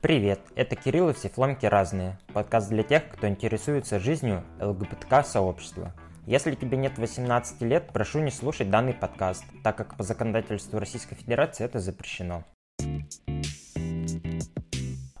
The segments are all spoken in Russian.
Привет, это Кирилл и все фломки разные. Подкаст для тех, кто интересуется жизнью ЛГБТК-сообщества. Если тебе нет 18 лет, прошу не слушать данный подкаст, так как по законодательству Российской Федерации это запрещено.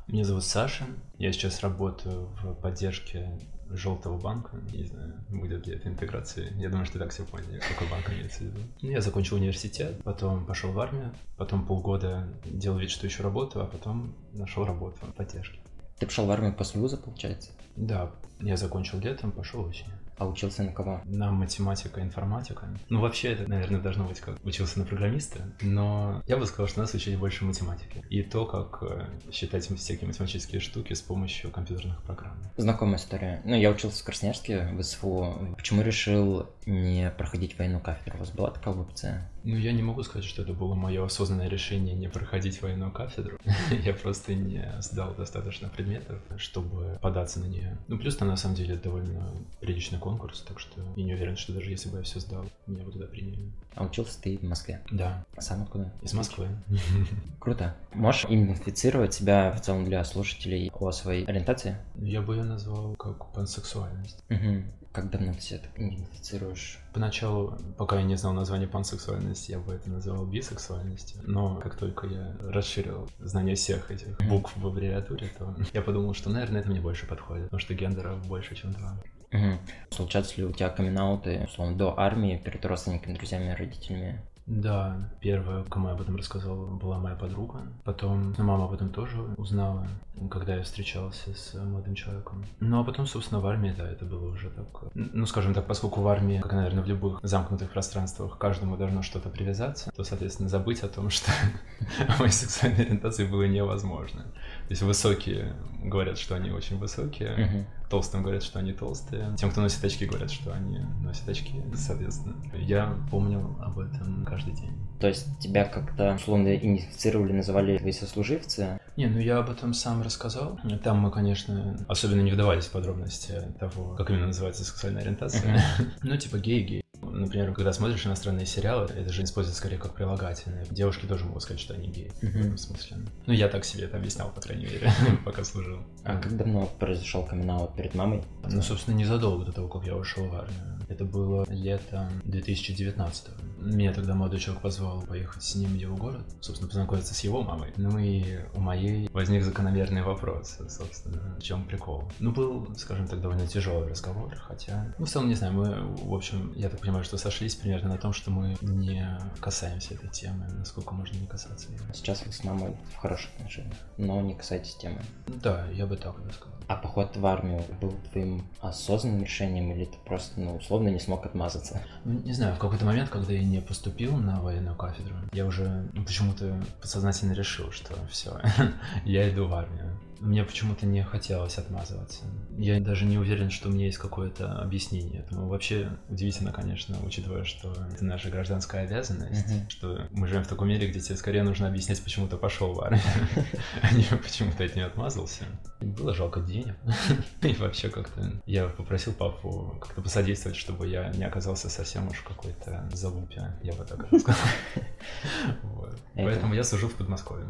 Меня зовут Саша, я сейчас работаю в поддержке желтого банка. Не знаю, будет ли это интеграция. Я думаю, что так все поняли, какой банк имеется в виду. Ну, я закончил университет, потом пошел в армию, потом полгода делал вид, что еще работаю, а потом нашел работу в поддержке. Ты пошел в армию после вуза, получается? Да, я закончил летом, пошел осенью. А учился на кого? На математика, информатика. Ну, вообще, это, наверное, должно быть как учился на программиста, но я бы сказал, что нас учили больше математики. И то, как э, считать всякие математические штуки с помощью компьютерных программ. Знакомая история. Ну, я учился в Красноярске, в СФУ. Почему решил не проходить военную кафедру? У вас была такая опция? Ну, я не могу сказать, что это было мое осознанное решение не проходить военную кафедру. я просто не сдал достаточно предметов, чтобы податься на нее. Ну, плюс там, на самом деле, довольно приличный конкурс, так что я не уверен, что даже если бы я все сдал, меня бы туда приняли. А учился ты в Москве? Да. А сам откуда? Из Москвы. Круто. Можешь идентифицировать себя в целом для слушателей о своей ориентации? Я бы ее назвал как пансексуальность. Угу. Как давно ты себя так идентифицируешь? Поначалу, пока я не знал название пансексуальности, я бы это называл бисексуальностью. Но как только я расширил знание всех этих букв в аббревиатуре, то я подумал, что, наверное, это мне больше подходит, потому что гендеров больше, чем два. Угу. Случаются ли у тебя камин условно, до армии, перед родственниками, друзьями, родителями? Да, первая, кому я об этом рассказал, была моя подруга. Потом мама об этом тоже узнала, когда я встречался с молодым человеком. Ну а потом, собственно, в армии, да, это было уже так... Ну, скажем так, поскольку в армии, как, наверное, в любых замкнутых пространствах, каждому должно что-то привязаться, то, соответственно, забыть о том, что моей сексуальной ориентации было невозможно. То есть высокие говорят, что они очень высокие, толстым говорят, что они толстые, тем, кто носит очки, говорят, что они носят очки, соответственно. Я помнил об этом каждый день. То есть тебя как-то условно идентифицировали, называли твои сослуживцы? Не, ну я об этом сам рассказал. Там мы, конечно, особенно не вдавались в подробности того, как именно называется сексуальная ориентация. ну, типа гей-гей. Например, когда смотришь иностранные сериалы, это же используется скорее как прилагательное. Девушки тоже могут сказать, что они геи. В этом смысле. Ну, я так себе это объяснял, по крайней мере, пока служил. А как давно произошел камин перед мамой? Ну, собственно, незадолго до того, как я ушел в армию. Это было летом 2019 -го. Меня тогда молодой человек позвал поехать с ним в его город, собственно, познакомиться с его мамой. Ну и у моей возник закономерный вопрос, собственно, в чем прикол. Ну, был, скажем так, довольно тяжелый разговор, хотя, ну, в целом, не знаю, мы, в общем, я так понимаю, что сошлись примерно на том, что мы не касаемся этой темы, насколько можно не касаться ее. Сейчас вы с мамой в хороших отношениях, но не касаетесь темы. Да, я бы так бы сказал. А поход в армию был твоим осознанным решением или ты просто, ну, условно не смог отмазаться? Ну, не знаю, в какой-то момент, когда я не поступил на военную кафедру, я уже ну, почему-то подсознательно решил, что все, я иду в армию. Мне почему-то не хотелось отмазываться. Я даже не уверен, что у меня есть какое-то объяснение этому. Вообще удивительно, конечно, учитывая, что это наша гражданская обязанность, uh-huh. что мы живем в таком мире, где тебе скорее нужно объяснять, почему ты пошел в армию, а не почему ты от нее отмазался. Было жалко денег. И вообще как-то я попросил папу как-то посодействовать, чтобы я не оказался совсем уж какой-то залупе, я бы так сказал. Поэтому я служил в Подмосковье.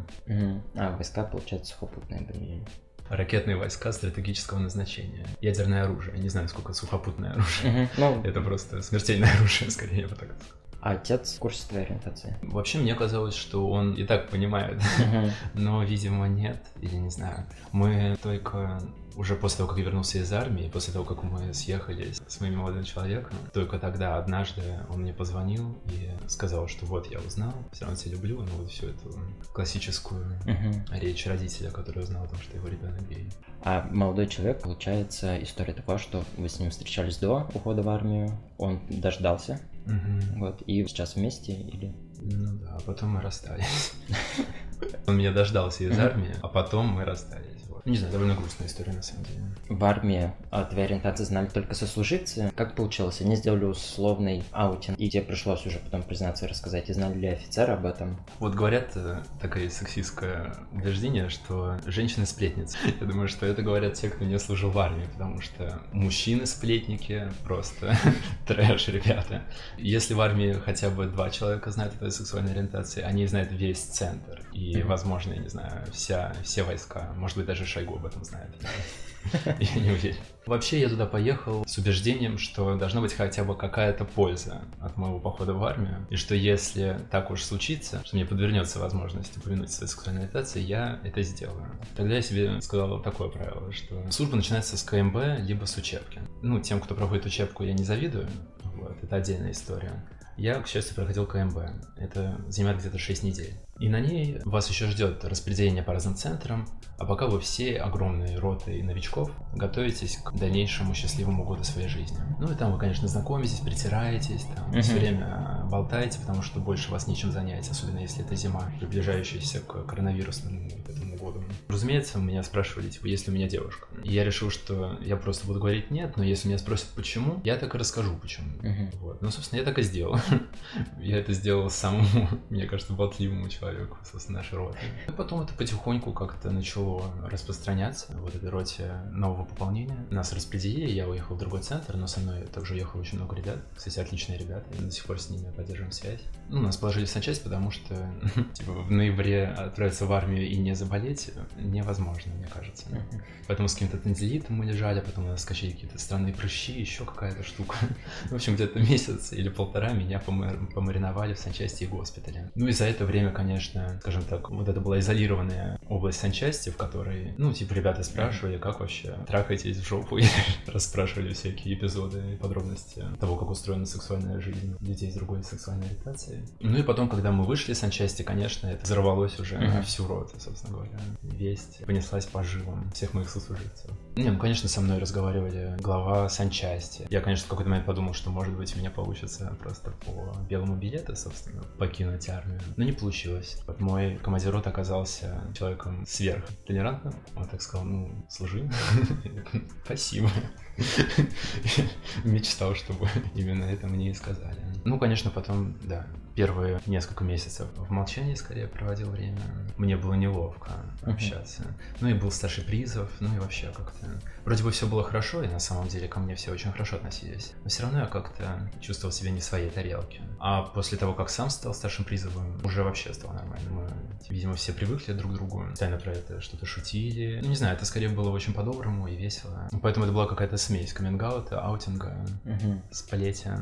А, войска, получается, сухопутные были ракетные войска стратегического назначения. Ядерное оружие. не знаю, сколько сухопутное оружие. Ну, Это просто смертельное оружие, скорее, я бы так сказал. А отец в курсе твоей ориентации? Вообще, мне казалось, что он и так понимает, но, видимо, нет, или не знаю. Мы только уже после того, как я вернулся из армии, после того, как мы съехались с моим молодым человеком, только тогда однажды он мне позвонил и сказал, что вот я узнал, все равно тебя люблю, ну вот всю эту классическую uh-huh. речь родителя, который узнал о том, что его ребенок гей. А молодой человек, получается, история такова, что вы с ним встречались до ухода в армию, он дождался, uh-huh. вот, и сейчас вместе или... Ну да, а потом мы расстались. Он меня дождался из армии, а потом мы расстались. Не знаю, довольно грустная история на самом деле. В армии о твоей ориентации знали только сослуживцы. Как получилось? Они сделали условный аутинг, и тебе пришлось уже потом признаться и рассказать, и знали ли офицеры об этом? Вот говорят, э, такое сексистское убеждение, что женщины сплетницы. Я думаю, что это говорят те, кто не служил в армии, потому что мужчины-сплетники просто трэш, ребята. Если в армии хотя бы два человека знают о твоей сексуальной ориентации, они знают весь центр. И, возможно, я не знаю, вся, все войска, может быть, даже Шойгу об этом знает. Я не уверен. Вообще, я туда поехал с убеждением, что должна быть хотя бы какая-то польза от моего похода в армию, и что если так уж случится, что мне подвернется возможность упомянуть своей сексуальной ориентации, я это сделаю. Тогда я себе сказал такое правило, что служба начинается с КМБ, либо с учебки. Ну, тем, кто проходит учебку, я не завидую, вот, это отдельная история. Я, к счастью, проходил КМБ. Это занимает где-то 6 недель. И на ней вас еще ждет распределение по разным центрам, а пока вы все огромные роты новичков готовитесь к дальнейшему счастливому году своей жизни. Ну и там вы, конечно, знакомитесь, притираетесь, там uh-huh. все время болтаете, потому что больше вас нечем занять, особенно если это зима, приближающаяся к коронавирусному этому году. Разумеется, меня спрашивали, типа, есть ли у меня девушка. И я решил, что я просто буду говорить нет, но если меня спросят почему, я так и расскажу почему. Uh-huh. Вот. Ну, собственно, я так и сделал. я это сделал самому, мне кажется, болтливому человеку собственно, нашей роты. И потом это потихоньку как-то начало распространяться, вот этой роте нового пополнения. Нас распределили, я уехал в другой центр, но со мной также уехало очень много ребят. Кстати, отличные ребята, и до сих пор с ними поддерживаем связь. Ну, нас положили в санчасть, потому что типа, в ноябре отправиться в армию и не заболеть невозможно, мне кажется. Поэтому с каким-то тензилитом мы лежали, потом у нас скачали какие-то странные прыщи, еще какая-то штука. в общем, где-то месяц или полтора меня помариновали в санчасти и госпитале. Ну и за это время, конечно, скажем так, вот это была изолированная область санчасти, в которой, ну, типа, ребята спрашивали, как вообще трахаетесь в жопу, и расспрашивали всякие эпизоды и подробности того, как устроена сексуальная жизнь детей с другой сексуальной ориентацией. Ну и потом, когда мы вышли из санчасти, конечно, это взорвалось уже на всю роту, собственно говоря. Весть понеслась по жилам всех моих сослуживцев. Не, ну, конечно, со мной разговаривали глава санчасти. Я, конечно, в какой-то момент подумал, что, может быть, у меня получится просто по белому билету, собственно, покинуть армию. Но не получилось вот мой командир роты оказался человеком сверхтолерантным. Он так сказал, ну, служи. Спасибо. Мечтал, чтобы именно это мне и сказали. Ну, конечно, потом, да, первые несколько месяцев в молчании скорее проводил время. Мне было неловко общаться. Uh-huh. Ну и был старший призов, ну и вообще как-то... Вроде бы все было хорошо, и на самом деле ко мне все очень хорошо относились. Но все равно я как-то чувствовал себя не в своей тарелке. А после того, как сам стал старшим призовым, уже вообще стало нормально. Мы, видимо, все привыкли друг к другу, постоянно про это что-то шутили. Ну, не знаю, это скорее было очень по-доброму и весело. Поэтому это была какая-то смесь каминг аутинга, uh-huh. спалетия.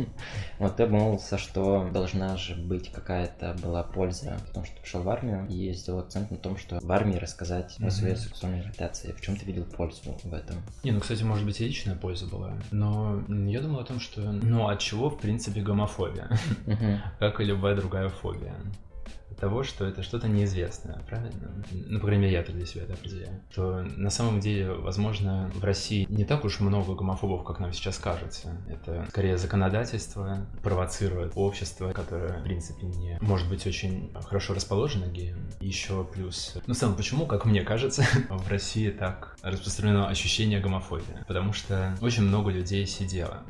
Вот ты обмолвился, что должна же быть какая-то была польза в том, что пришел в армию и сделал акцент на том, что в армии рассказать mm-hmm. о своей сексуальной ориентации. В чем ты видел пользу в этом? Не, ну, кстати, может быть, и личная польза была. Но я думал о том, что, ну, от чего, в принципе, гомофобия? Mm-hmm. как и любая другая фобия того, что это что-то неизвестное, правильно? Ну, по крайней мере, я так для себя это определяю. То на самом деле, возможно, в России не так уж много гомофобов, как нам сейчас кажется. Это скорее законодательство провоцирует общество, которое, в принципе, не может быть очень хорошо расположено геям. Еще плюс... Ну, в целом, почему, как мне кажется, в России так распространено ощущение гомофобии? Потому что очень много людей сидело.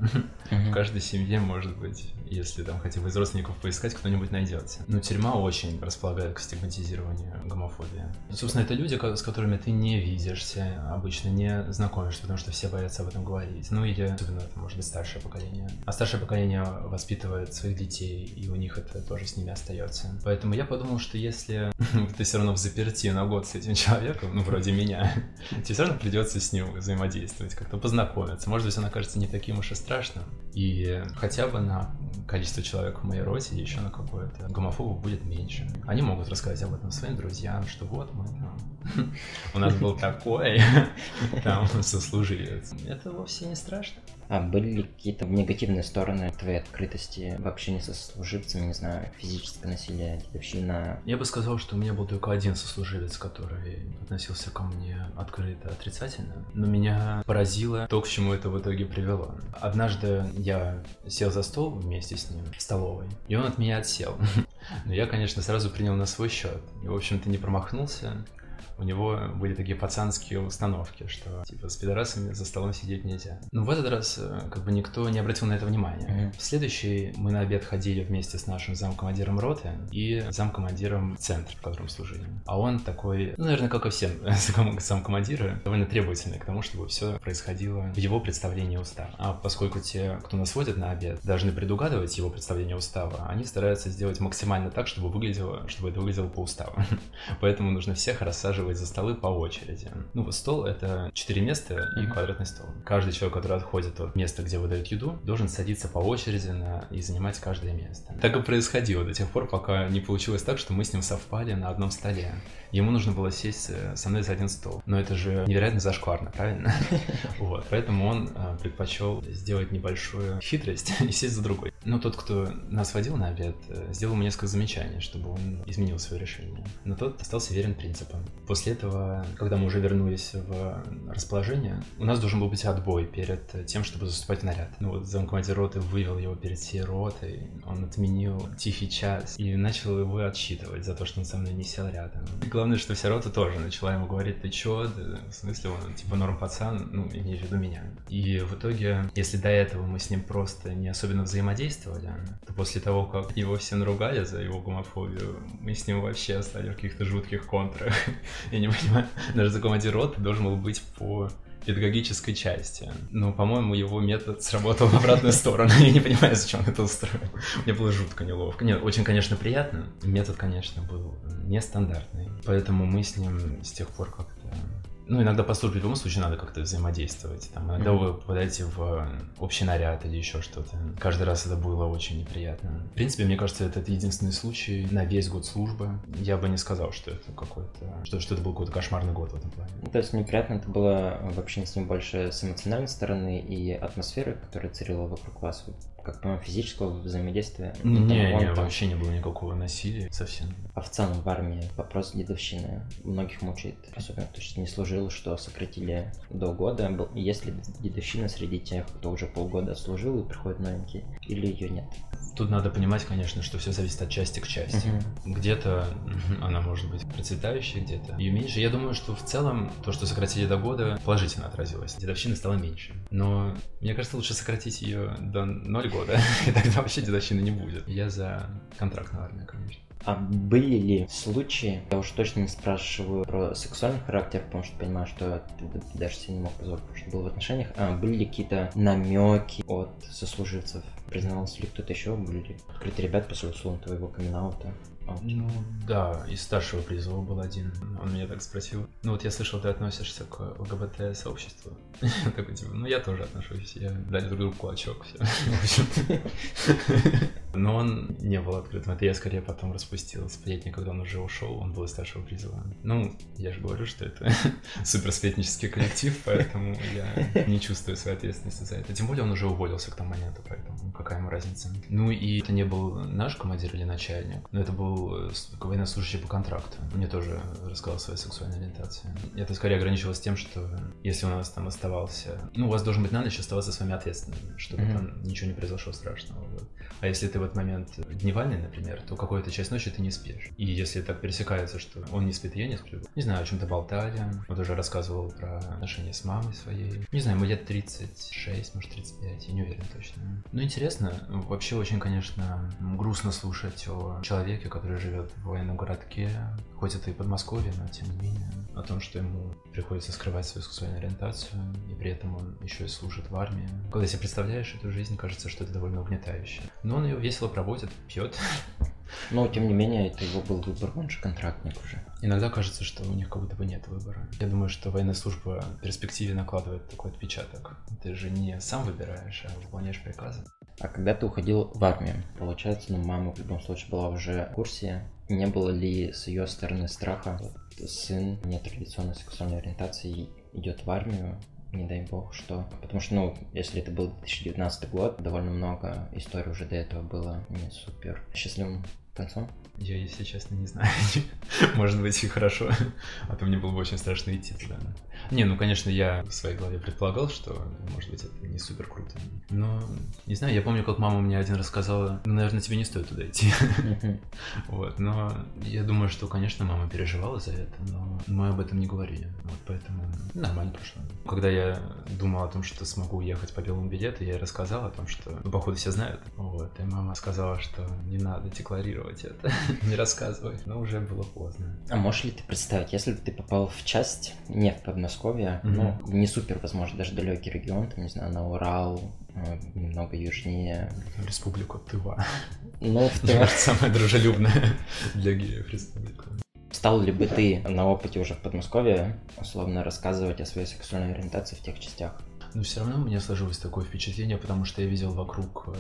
В каждой семье, может быть, если там хотя бы из родственников поискать, кто-нибудь найдется. Но тюрьма очень располагает к стигматизированию гомофобии. Собственно, это люди, с которыми ты не видишься, обычно не знакомишься, потому что все боятся об этом говорить. Ну или, особенно, это может быть старшее поколение. А старшее поколение воспитывает своих детей, и у них это тоже с ними остается. Поэтому я подумал, что если ты все равно в заперти на год с этим человеком, ну, вроде меня, тебе все равно придется с ним взаимодействовать, как-то познакомиться. Может быть, он окажется не таким уж и страшным. И хотя бы на количество человек в моей роте еще на какое-то гомофобов будет меньше. Они могут рассказать об этом своим друзьям, что вот мы там, у нас был такой, там сослужилец. Это вовсе не страшно. А были ли какие-то негативные стороны твоей открытости в общении со сослуживцами, не знаю, физическое насилие, дедовщина? Я бы сказал, что у меня был только один сослуживец, который относился ко мне открыто отрицательно, но меня поразило то, к чему это в итоге привело. Однажды я сел за стол вместе с ним в столовой, и он от меня отсел. Но я, конечно, сразу принял на свой счет. И, в общем-то, не промахнулся. У него были такие пацанские установки, что типа с пидорасами за столом сидеть нельзя. Но в этот раз э, как бы никто не обратил на это внимания. Mm-hmm. В следующий мы на обед ходили вместе с нашим замкомандиром роты и замкомандиром центра, в котором служили. А он такой, ну, наверное, как и все замкомандиры, довольно требовательный к тому, чтобы все происходило в его представлении устава. А поскольку те, кто нас водит на обед, должны предугадывать его представление устава, они стараются сделать максимально так, чтобы выглядело, чтобы это выглядело по уставу. Поэтому нужно всех рассаживать за столы по очереди. Ну, стол — это четыре места и квадратный стол. Каждый человек, который отходит от места, где выдают еду, должен садиться по очереди на... и занимать каждое место. Так и происходило до тех пор, пока не получилось так, что мы с ним совпали на одном столе. Ему нужно было сесть э, со мной за один стол. Но это же невероятно зашкварно, правильно? Вот. Поэтому он э, предпочел сделать небольшую хитрость и сесть за другой. Но тот, кто нас водил на обед, э, сделал ему несколько замечаний, чтобы он изменил свое решение. Но тот остался верен принципам. После этого, когда мы уже вернулись в расположение, у нас должен был быть отбой перед тем, чтобы заступать в наряд. Ну вот замкомандир роты вывел его перед всей ротой, он отменил тихий час и начал его отсчитывать за то, что он со мной не сел рядом. И главное, что вся рота тоже начала ему говорить, ты чё, в смысле, он типа норм пацан, ну, имею в виду меня. И в итоге, если до этого мы с ним просто не особенно взаимодействовали, то после того, как его все наругали за его гомофобию, мы с ним вообще стали в каких-то жутких контрах. Я не понимаю, даже за командир роты должен был быть по педагогической части. Но, по-моему, его метод сработал в обратную сторону. Я не понимаю, зачем он это устроил. Мне было жутко неловко. Нет, очень, конечно, приятно. Метод, конечно, был нестандартный. Поэтому мы с ним с тех пор как-то ну, иногда по службе в любом случае надо как-то взаимодействовать. Там, иногда mm-hmm. вы попадаете в э, общий наряд или еще что-то. Каждый раз это было очень неприятно. В принципе, мне кажется, это, это единственный случай на весь год службы. Я бы не сказал, что это какой-то, что, что это был какой-то кошмарный год в этом плане. То есть неприятно это было вообще с ним больше с эмоциональной стороны и атмосферы, которая царила вокруг вас как по физического взаимодействия. Не, не, не там... вообще не было никакого насилия совсем. А в целом в армии вопрос дедовщины многих мучает, особенно кто что не служил, что сократили до года. Есть ли дедовщина среди тех, кто уже полгода служил и приходит новенький, или ее нет? Тут надо понимать, конечно, что все зависит от части к части. Uh-huh. Где-то она может быть процветающей, где-то ее меньше. Я думаю, что в целом то, что сократили до года, положительно отразилось. Дедовщина стала меньше. Но мне кажется, лучше сократить ее до ноль года, и тогда вообще дедовщины не будет. Я за контрактную армию, конечно. А были ли случаи, я уж точно не спрашиваю про сексуальный характер, потому что понимаю, что ты даже себе не мог позволить, потому что был в отношениях, а были ли какие-то намеки от сослуживцев? Признавался ли кто-то еще? Были ли открытые ребят после условно твоего камин? Ну, да, из старшего призыва был один. Он меня так спросил. Ну, вот я слышал, ты относишься к ЛГБТ-сообществу. Такой, типа, ну, я тоже отношусь. Я дали друг другу кулачок. Но он не был открытым. Это я скорее потом распустил сплетни, когда он уже ушел. Он был из старшего призыва. Ну, я же говорю, что это суперсплетнический коллектив, поэтому я не чувствую своей ответственности за это. Тем более он уже уволился к тому моменту, поэтому какая ему разница. Ну, и это не был наш командир или начальник, но это был был военнослужащий по контракту. Мне тоже рассказал свою сексуальную ориентацию. Это скорее ограничивалось тем, что если у нас там оставался... Ну, у вас должен быть на ночь оставаться с вами ответственным, чтобы mm-hmm. там ничего не произошло страшного. Вот. А если ты в этот момент дневальный, например, то какую-то часть ночи ты не спишь. И если так пересекается, что он не спит, и я не сплю, не знаю, о чем-то болтали. Вот уже рассказывал про отношения с мамой своей. Не знаю, мы лет 36, может 35, я не уверен точно. Ну, интересно, вообще очень, конечно, грустно слушать о человеке, который живет в военном городке, хоть это и Подмосковье, но тем не менее, о том, что ему приходится скрывать свою сексуальную ориентацию, и при этом он еще и служит в армии. Когда себе представляешь эту жизнь, кажется, что это довольно угнетающе. Но он ее весело проводит, пьет. Но, тем не менее, это его был выбор, он же контрактник уже. Иногда кажется, что у них как будто бы нет выбора. Я думаю, что военная служба в перспективе накладывает такой отпечаток. Ты же не сам выбираешь, а выполняешь приказы. А когда ты уходил в армию, получается, ну, мама в любом случае была уже в курсе, не было ли с ее стороны страха, вот, сын нетрадиционной сексуальной ориентации идет в армию, не дай бог, что... Потому что, ну, если это был 2019 год, довольно много историй уже до этого было не супер счастливым Танцом? Я, если честно, не знаю. Может быть, и хорошо. А то мне было бы очень страшно идти туда. Не, ну, конечно, я в своей голове предполагал, что, может быть, это не супер круто. Но, не знаю, я помню, как мама мне один рассказала, ну, наверное, тебе не стоит туда идти. Вот, но я думаю, что, конечно, мама переживала за это, но мы об этом не говорили. Вот, поэтому нормально прошло. Когда я думал о том, что смогу уехать по белому билету, я рассказал о том, что, ну, походу, все знают. Вот, и мама сказала, что не надо декларировать это. не рассказывай, но уже было поздно. А можешь ли ты представить, если бы ты попал в часть, не в Подмосковье, ну, не супер, возможно, даже далекий регион, там, не знаю, на Урал, э, немного южнее. Республику Тыва. Ну, в Тыва. самая дружелюбная для геев республика. Стал ли бы ты на опыте уже в Подмосковье, условно, рассказывать о своей сексуальной ориентации в тех частях? Ну, все равно у меня сложилось такое впечатление, потому что я видел вокруг э,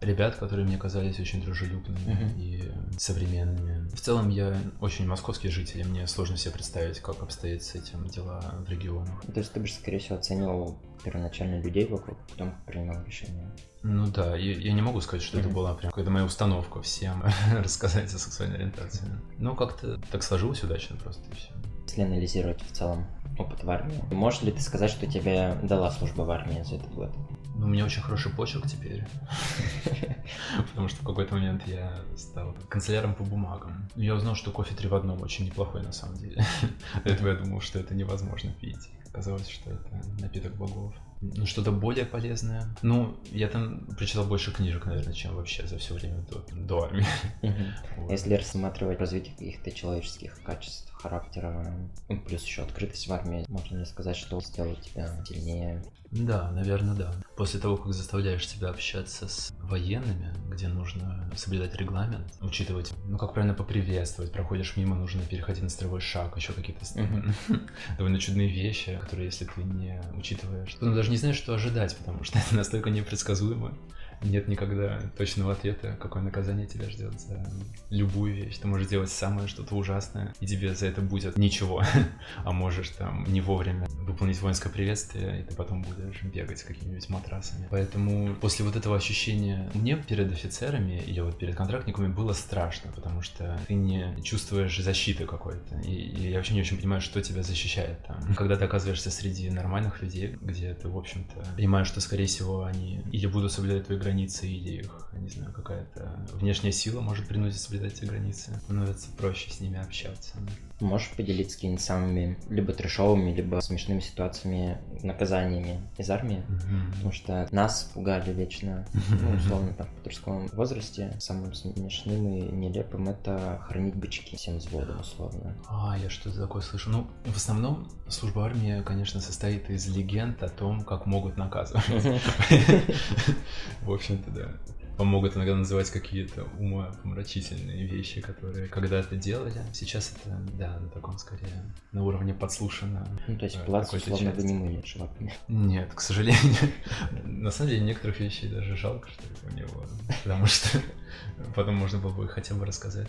ребят, которые мне казались очень дружелюбными uh-huh. и современными. В целом я очень московский житель, и мне сложно себе представить, как обстоят с этим дела в регионах. То есть ты бы, скорее всего, оценивал первоначально людей вокруг, потом принимал решение. Ну да, я, я не могу сказать, что mm-hmm. это была прям какая-то моя установка всем рассказать о сексуальной ориентации. Ну, как-то так сложилось удачно просто и все. Если анализировать в целом опыт в армии, можешь ли ты сказать, что тебе дала служба в армии за этот год? Ну, у меня очень хороший почерк теперь. Потому что в какой-то момент я стал канцеляром по бумагам. Я узнал, что кофе три в одном очень неплохой на самом деле. До этого я думал, что это невозможно пить. Оказалось, что это напиток богов. Ну, что-то более полезное. Ну, я там прочитал больше книжек, наверное, чем вообще за все время до, до армии. Вот. Если рассматривать развитие каких-то человеческих качеств, характера, ну, плюс еще открытость в армии, можно ли сказать, что сделает тебя сильнее, да, наверное, да. После того, как заставляешь себя общаться с военными, где нужно соблюдать регламент, учитывать, ну, как правильно поприветствовать, проходишь мимо, нужно переходить на строевой шаг, еще какие-то довольно чудные вещи, которые, если ты не учитываешь, то даже не знаешь, что ожидать, потому что это настолько непредсказуемо нет никогда точного ответа, какое наказание тебя ждет за любую вещь. Ты можешь делать самое что-то ужасное, и тебе за это будет ничего. а можешь там не вовремя выполнить воинское приветствие, и ты потом будешь бегать какими-нибудь матрасами. Поэтому после вот этого ощущения мне перед офицерами или вот перед контрактниками было страшно, потому что ты не чувствуешь защиты какой-то. И, и я вообще не очень понимаю, что тебя защищает там. Когда ты оказываешься среди нормальных людей, где ты, в общем-то, понимаешь, что, скорее всего, они или будут соблюдать твои границы, или их, не знаю, какая-то внешняя сила может принудить соблюдать эти границы. Становится проще с ними общаться. Можешь поделиться какими-то самыми либо трешовыми, либо смешными ситуациями, наказаниями из армии? Mm-hmm. Потому что нас пугали вечно, ну, условно, там, в подростковом возрасте. Самым смешным и нелепым это хранить бычки всем взводом, условно. А, я что-то такое слышу. Ну, в основном служба армии, конечно, состоит из легенд о том, как могут наказывать. В общем-то, да помогут иногда называть какие-то умопомрачительные вещи, которые когда-то делали. Сейчас это, да, на таком скорее, на уровне подслушано. Ну, то есть э, плац условно вы не мыли швабрами. Нет, к сожалению. На самом деле, некоторых вещей даже жалко, что у него. Потому что потом можно было бы хотя бы рассказать.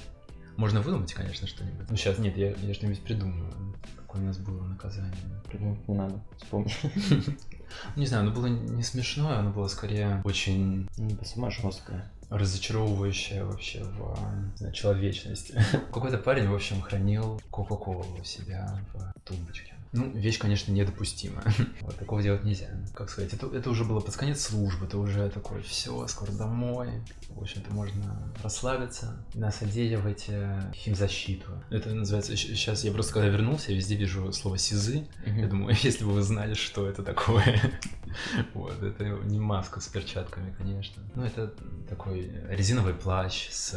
Можно выдумать, конечно, что-нибудь. Ну, сейчас нет, я, я что-нибудь придумаю. Какое у нас было наказание. Придумать не надо, вспомни. Не знаю, оно было не смешное, оно было скорее очень... Ну, сама жесткая разочаровывающее вообще в знаю, человечности. Какой-то парень, в общем, хранил Кока-Колу у себя в тумбочке. Ну, вещь, конечно, недопустимая. Вот, такого делать нельзя. Как сказать, это, это уже было под конец службы, это уже такое, все, скоро домой. В общем-то, можно расслабиться. Нас одели в эти химзащиту. Это называется, сейчас я просто когда вернулся, я везде вижу слово СИЗы. Я думаю, если бы вы знали, что это такое. Вот, это не маска с перчатками, конечно. Ну, это такой резиновый плащ с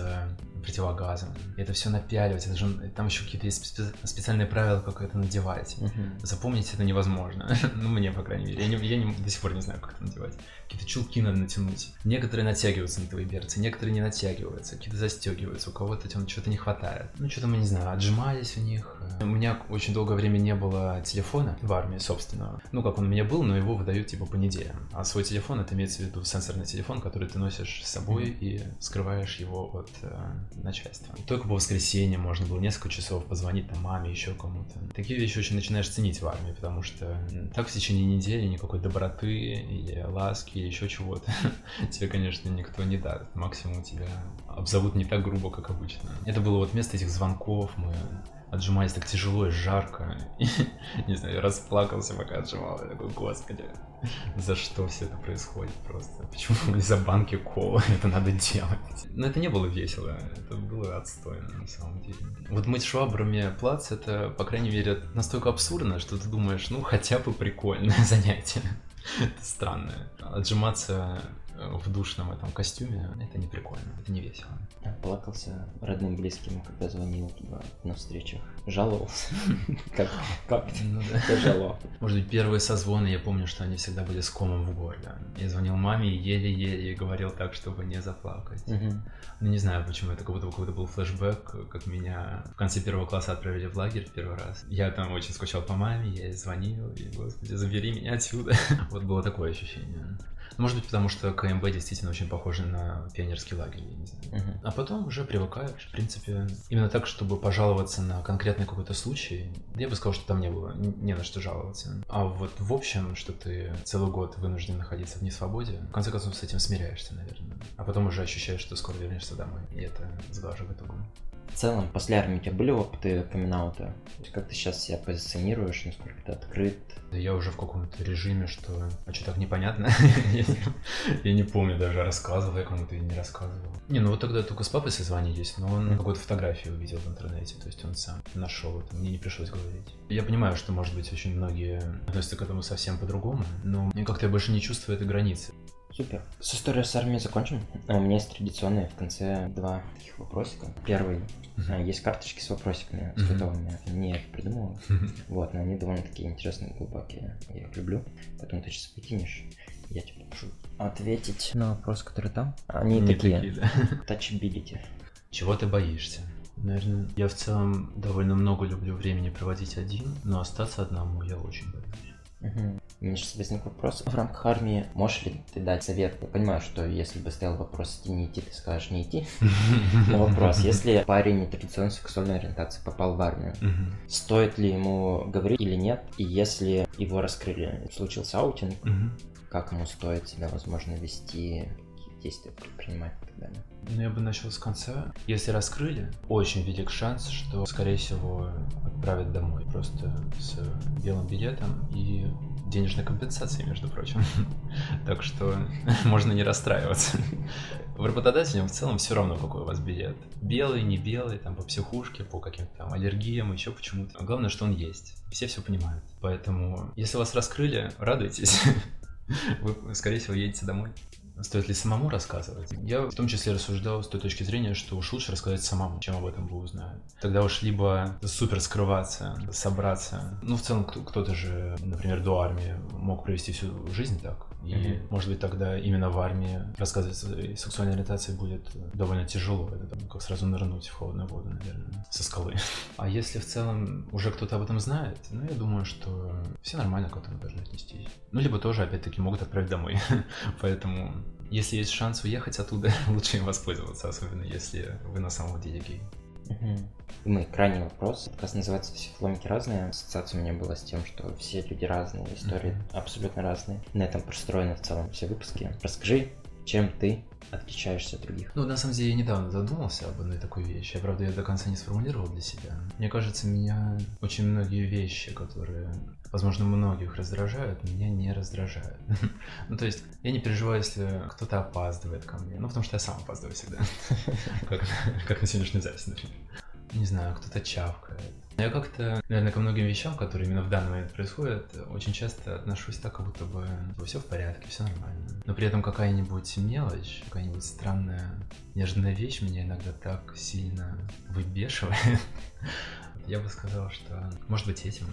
противогазом. И это все напяливать, это же, там еще какие-то есть специальные правила, как это надевать. Uh-huh. Запомнить это невозможно. ну, мне, по крайней мере. Я, не, я не, до сих пор не знаю, как это надевать. Какие-то чулки надо натянуть. Некоторые натягиваются на твои берцы, некоторые не натягиваются, какие-то застегиваются, у кого-то там что-то не хватает. Ну, что-то мы, не знаю, отжимались в них, У меня очень долгое время не было телефона в армии, собственно. Ну, как он у меня был, но его выдают типа по неделям. А свой телефон, это имеется в виду сенсорный телефон, который ты носишь с собой и скрываешь его от э, начальства. Только по воскресенье можно было несколько часов позвонить там маме, еще кому-то. Такие вещи очень начинаешь ценить в армии, потому что так в течение недели никакой доброты или ласки или еще чего-то тебе, конечно, никто не даст. Максимум тебя обзовут не так грубо, как обычно. Это было вот вместо этих звонков, мы отжимались так тяжело и жарко. И, не знаю, я расплакался, пока отжимал. Я такой, господи, за что все это происходит просто? Почему из-за банки колы это надо делать? Но это не было весело, это было отстойно на самом деле. Вот мыть швабрами плац, это, по крайней мере, настолько абсурдно, что ты думаешь, ну, хотя бы прикольное занятие. Это странное. Отжиматься в душном этом костюме, это не прикольно, это не весело. Я плакался родным, близким, когда звонил типа, на встречах. Жаловался. Как, как ну, да. тяжело. Может быть, первые созвоны, я помню, что они всегда были с комом в горле. Я звонил маме еле-еле и говорил так, чтобы не заплакать. Ну, не знаю, почему, это как будто какой-то был флешбэк, как меня в конце первого класса отправили в лагерь первый раз. Я там очень скучал по маме, я ей звонил, и, господи, забери меня отсюда. Вот было такое ощущение. Может быть, потому что КМБ действительно очень похоже на пионерский лагерь, я не знаю. Uh-huh. А потом уже привыкаешь. В принципе, именно так, чтобы пожаловаться на конкретный какой-то случай, я бы сказал, что там не было, не на что жаловаться. А вот в общем, что ты целый год вынужден находиться в несвободе, в конце концов с этим смиряешься, наверное. А потом уже ощущаешь, что скоро вернешься домой, и это сглаживает угол. В целом, после армии у тебя были опыты камин -аута? Как ты сейчас себя позиционируешь, насколько ты открыт? Я уже в каком-то режиме, что... А что так непонятно? Я не помню даже, рассказывал я кому-то или не рассказывал. Не, ну вот тогда только с папой созвонились, но он какую-то фотографию увидел в интернете, то есть он сам нашел это, мне не пришлось говорить. Я понимаю, что, может быть, очень многие относятся к этому совсем по-другому, но мне как-то я больше не чувствую этой границы. Супер. С историей с армией закончим. А у меня есть традиционные в конце два таких вопросика. Первый. Uh-huh. Есть карточки с вопросиками, с uh-huh. готовыми. Не я их придумал. Uh-huh. Вот, но они довольно-таки интересные, глубокие. Я их люблю. Поэтому ты сейчас выкинешь. Я тебе прошу ответить на вопрос, который там. Они Не такие. такие да. Touchability. Чего ты боишься? Наверное, я в целом довольно много люблю времени проводить один, но остаться одному я очень боюсь. Угу. Сейчас возник вопрос. В рамках армии можешь ли ты дать совет? Я понимаю, что если бы стоял вопрос идти, не идти, ты скажешь не идти. Но вопрос, если парень нетрадиционной сексуальной ориентации попал в армию, стоит ли ему говорить или нет? И если его раскрыли, случился аутинг, как ему стоит себя, возможно, вести, какие действия предпринимать и так далее? Ну, я бы начал с конца. Если раскрыли, очень велик шанс, что, скорее всего, отправят домой просто с белым билетом и денежной компенсацией, между прочим. Так что можно не расстраиваться. В работодателям в целом все равно, какой у вас билет. Белый, не белый, там по психушке, по каким-то там аллергиям, еще почему-то. Главное, что он есть. Все все понимают. Поэтому, если вас раскрыли, радуйтесь. Вы, скорее всего, едете домой. Стоит ли самому рассказывать? Я в том числе рассуждал с той точки зрения, что уж лучше рассказать самому, чем об этом вы узнаете. Тогда уж либо супер скрываться, собраться. Ну, в целом, кто-то же, например, до армии мог провести всю жизнь так. И, mm-hmm. может быть, тогда именно в армии рассказывать о своей сексуальной ориентации будет довольно тяжело. Это там, как сразу нырнуть в холодную воду, наверное, со скалы. А если в целом уже кто-то об этом знает, ну, я думаю, что все нормально к этому должны отнестись. Ну, либо тоже, опять-таки, могут отправить домой. Поэтому, если есть шанс уехать оттуда, лучше им воспользоваться, особенно если вы на самом деле гей. Угу. Мой крайний вопрос. Подкаст называется «Все фломики разные». Ассоциация у меня была с тем, что все люди разные, истории mm абсолютно разные. На этом простроены в целом все выпуски. Расскажи, чем ты отличаешься от других? Ну, на самом деле, я недавно задумался об одной такой вещи. Я, правда, ее до конца не сформулировал для себя. Мне кажется, меня очень многие вещи, которые, возможно, многих раздражают, меня не раздражают. ну, то есть, я не переживаю, если кто-то опаздывает ко мне. Ну, потому что я сам опаздываю всегда. как на сегодняшней записи, например не знаю, кто-то чавкает. Я как-то, наверное, ко многим вещам, которые именно в данный момент происходят, очень часто отношусь так, как будто бы все в порядке, все нормально. Но при этом какая-нибудь мелочь, какая-нибудь странная, нежная вещь меня иногда так сильно выбешивает. Я бы сказал, что может быть этим.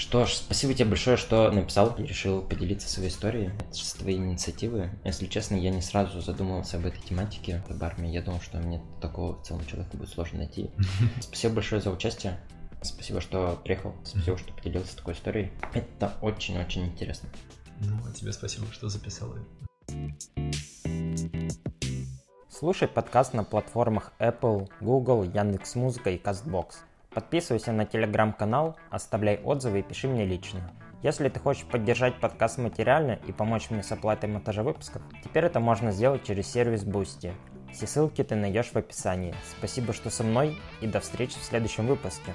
Что ж, спасибо тебе большое, что написал решил поделиться своей историей. Это с твоей инициативы. Если честно, я не сразу задумывался об этой тематике об армии. Я думал, что мне такого в целом человека будет сложно найти. Спасибо большое за участие. Спасибо, что приехал. Спасибо, что поделился такой историей. Это очень-очень интересно. Ну, а тебе спасибо, что записал. Слушай подкаст на платформах Apple, Google, Яндекс.Музыка и CastBox. Подписывайся на телеграм-канал, оставляй отзывы и пиши мне лично. Если ты хочешь поддержать подкаст материально и помочь мне с оплатой монтажа выпусков, теперь это можно сделать через сервис Boosty. Все ссылки ты найдешь в описании. Спасибо, что со мной, и до встречи в следующем выпуске.